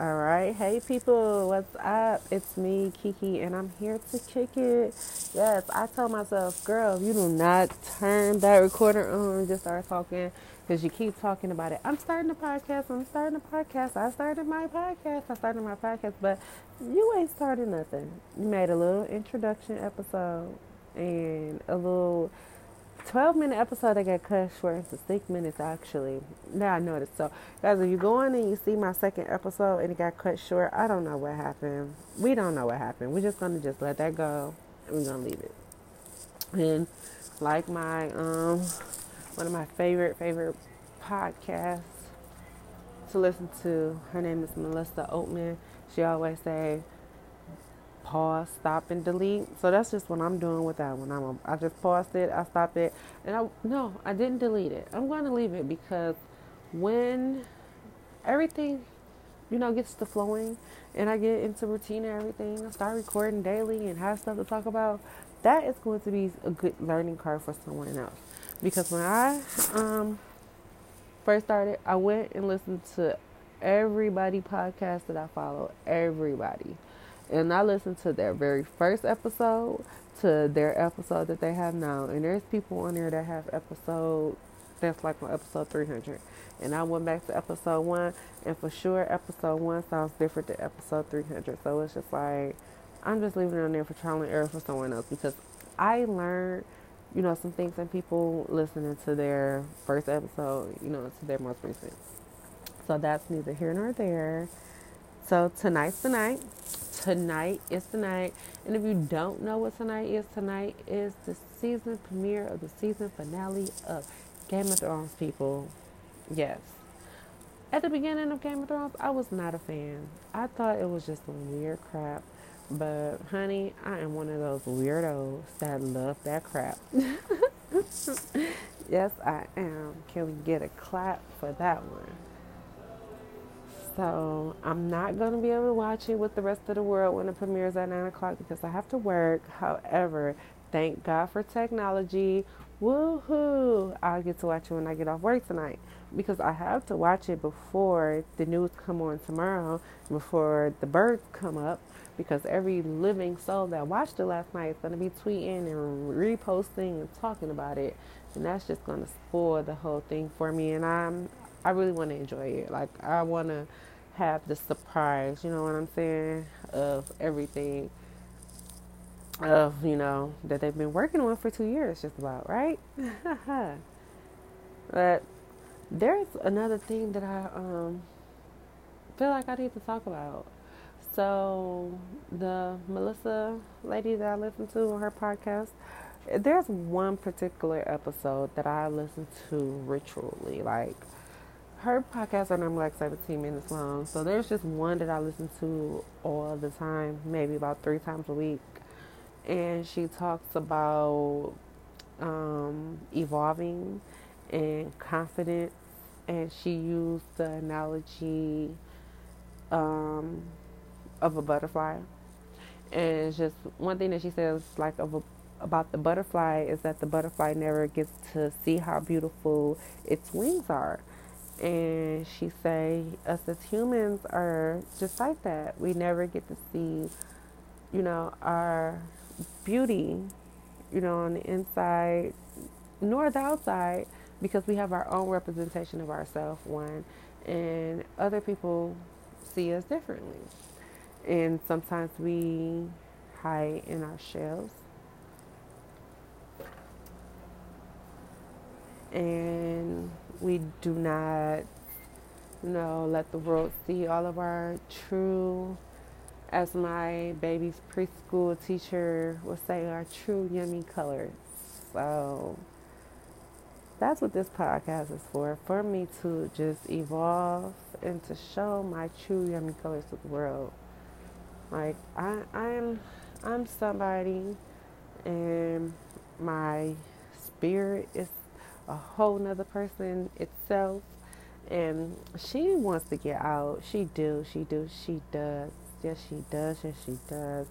All right, hey people, what's up? It's me, Kiki, and I'm here to kick it. Yes, I told myself, girl, if you do not turn that recorder on and just start talking, because you keep talking about it. I'm starting a podcast, I'm starting a podcast, I started my podcast, I started my podcast, but you ain't started nothing. You made a little introduction episode and a little 12 minute episode I got cut short into six minutes actually. Now I noticed. So guys, if you go on and you see my second episode and it got cut short, I don't know what happened. We don't know what happened. We're just gonna just let that go and we're gonna leave it. And like my um one of my favorite favorite podcasts to listen to, her name is Melissa Oatman. She always say pause, stop, and delete. So that's just what I'm doing with that one. I'm I just paused it, I stopped it, and I no, I didn't delete it. I'm going to leave it because when everything, you know, gets to flowing, and I get into routine and everything, I start recording daily and have stuff to talk about. That is going to be a good learning curve for someone else. Because when I um, first started, I went and listened to everybody podcast that I follow. Everybody and I listened to their very first episode to their episode that they have now. And there's people on there that have episode that's like episode 300. And I went back to episode one, and for sure, episode one sounds different than episode 300. So it's just like, I'm just leaving it on there for trial and error for someone else because I learned, you know, some things and people listening to their first episode, you know, to their most recent. So that's neither here nor there. So tonight's the night tonight is tonight. And if you don't know what tonight is, tonight is the season premiere of the season finale of Game of Thrones, people. Yes. At the beginning of Game of Thrones, I was not a fan. I thought it was just some weird crap. But, honey, I am one of those weirdos that love that crap. yes, I am. Can we get a clap for that one? So I'm not going to be able to watch it with the rest of the world when it premieres at 9 o'clock because I have to work. However, thank God for technology. Woohoo! I'll get to watch it when I get off work tonight because I have to watch it before the news come on tomorrow, before the birds come up because every living soul that watched it last night is going to be tweeting and reposting and talking about it and that's just going to spoil the whole thing for me and I'm I really want to enjoy it like I want to have the surprise, you know what I'm saying, of everything of, you know, that they've been working on for two years just about, right? but there's another thing that I um feel like I need to talk about. So the Melissa lady that I listen to on her podcast, there's one particular episode that I listen to ritually, like her podcasts are normally like 17 minutes long. So there's just one that I listen to all the time, maybe about three times a week. And she talks about um, evolving and confidence. And she used the analogy um, of a butterfly. And just one thing that she says, like, of a, about the butterfly is that the butterfly never gets to see how beautiful its wings are and she say us as humans are just like that. We never get to see you know our beauty you know on the inside nor the outside because we have our own representation of ourselves one and other people see us differently. And sometimes we hide in our shells. And we do not, you know, let the world see all of our true, as my baby's preschool teacher would say, our true yummy colors. So that's what this podcast is for, for me to just evolve and to show my true yummy colors to the world. Like I, I'm, I'm somebody, and my spirit is a whole nother person itself. And she wants to get out. She do she do she does. Yes she does yes she does.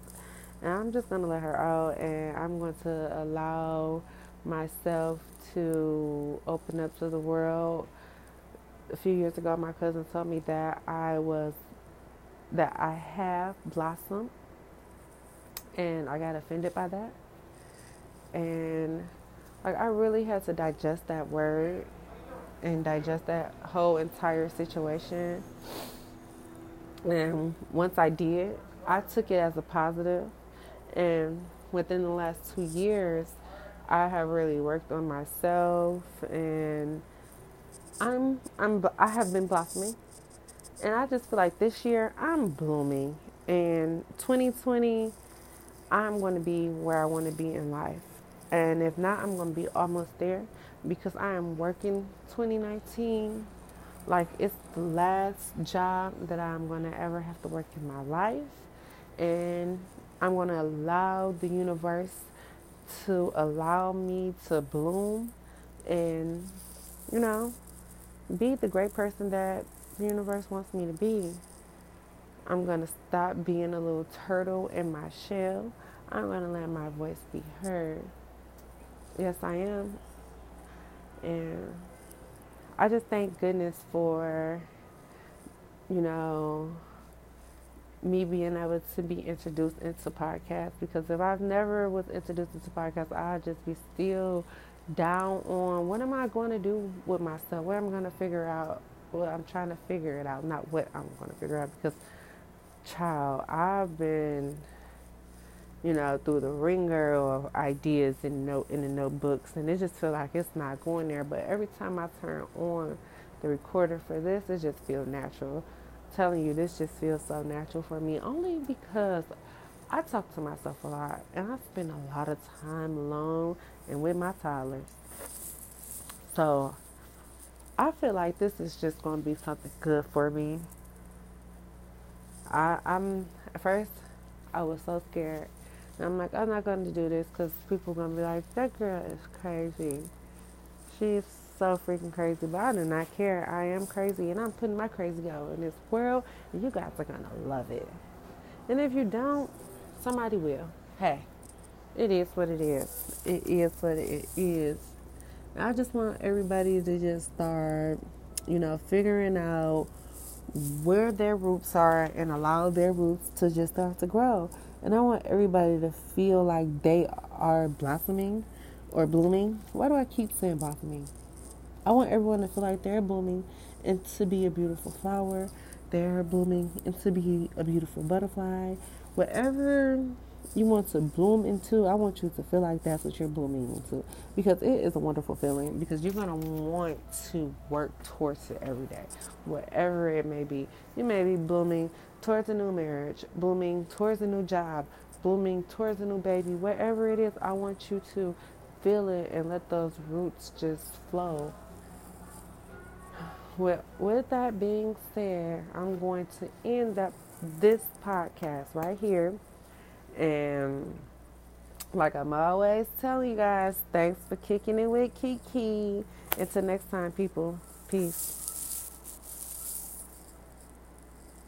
And i'm just to let her out and i'm going to allow myself to open up to the world. A few years ago my cousin told me that i was that I have blossomed, and I got offended by that. And like I really had to digest that word and digest that whole entire situation. And once I did, I took it as a positive. And within the last two years, I have really worked on myself and I'm I'm I have been blossoming. And I just feel like this year I'm blooming. And 2020 I'm going to be where I want to be in life. And if not, I'm going to be almost there because I am working 2019 like it's the last job that I'm going to ever have to work in my life. And I'm going to allow the universe to allow me to bloom and, you know, be the great person that the universe wants me to be. I'm going to stop being a little turtle in my shell. I'm going to let my voice be heard. Yes, I am. And I just thank goodness for, you know, me being able to be introduced into podcasts because if I've never was introduced into podcasts, I'd just be still down on what am I going to do with myself? What I'm going to figure out? Well, I'm trying to figure it out, not what I'm going to figure out because, child, I've been you know, through the ringer of ideas in note in the notebooks, and it just feels like it's not going there. But every time I turn on the recorder for this, it just feels natural. I'm telling you, this just feels so natural for me, only because I talk to myself a lot, and I spend a lot of time alone and with my toddlers. So I feel like this is just going to be something good for me. I, I'm at first I was so scared I'm like, I'm not going to do this because people are going to be like, that girl is crazy. She's so freaking crazy, but I do not care. I am crazy, and I'm putting my crazy out in this world, and you guys are going to love it. And if you don't, somebody will. Hey, it is what it is. It is what it is. I just want everybody to just start, you know, figuring out where their roots are and allow their roots to just start to grow. And I want everybody to feel like they are blossoming or blooming. Why do I keep saying blossoming? I want everyone to feel like they're blooming and to be a beautiful flower. They're blooming and to be a beautiful butterfly. Whatever you want to bloom into, I want you to feel like that's what you're blooming into because it is a wonderful feeling because you're going to want to work towards it every day, whatever it may be. You may be blooming towards a new marriage, blooming towards a new job, blooming towards a new baby, whatever it is, I want you to feel it and let those roots just flow. With, with that being said, I'm going to end up this podcast right here. And like I'm always telling you guys, thanks for kicking it with Kiki. Until next time, people. Peace.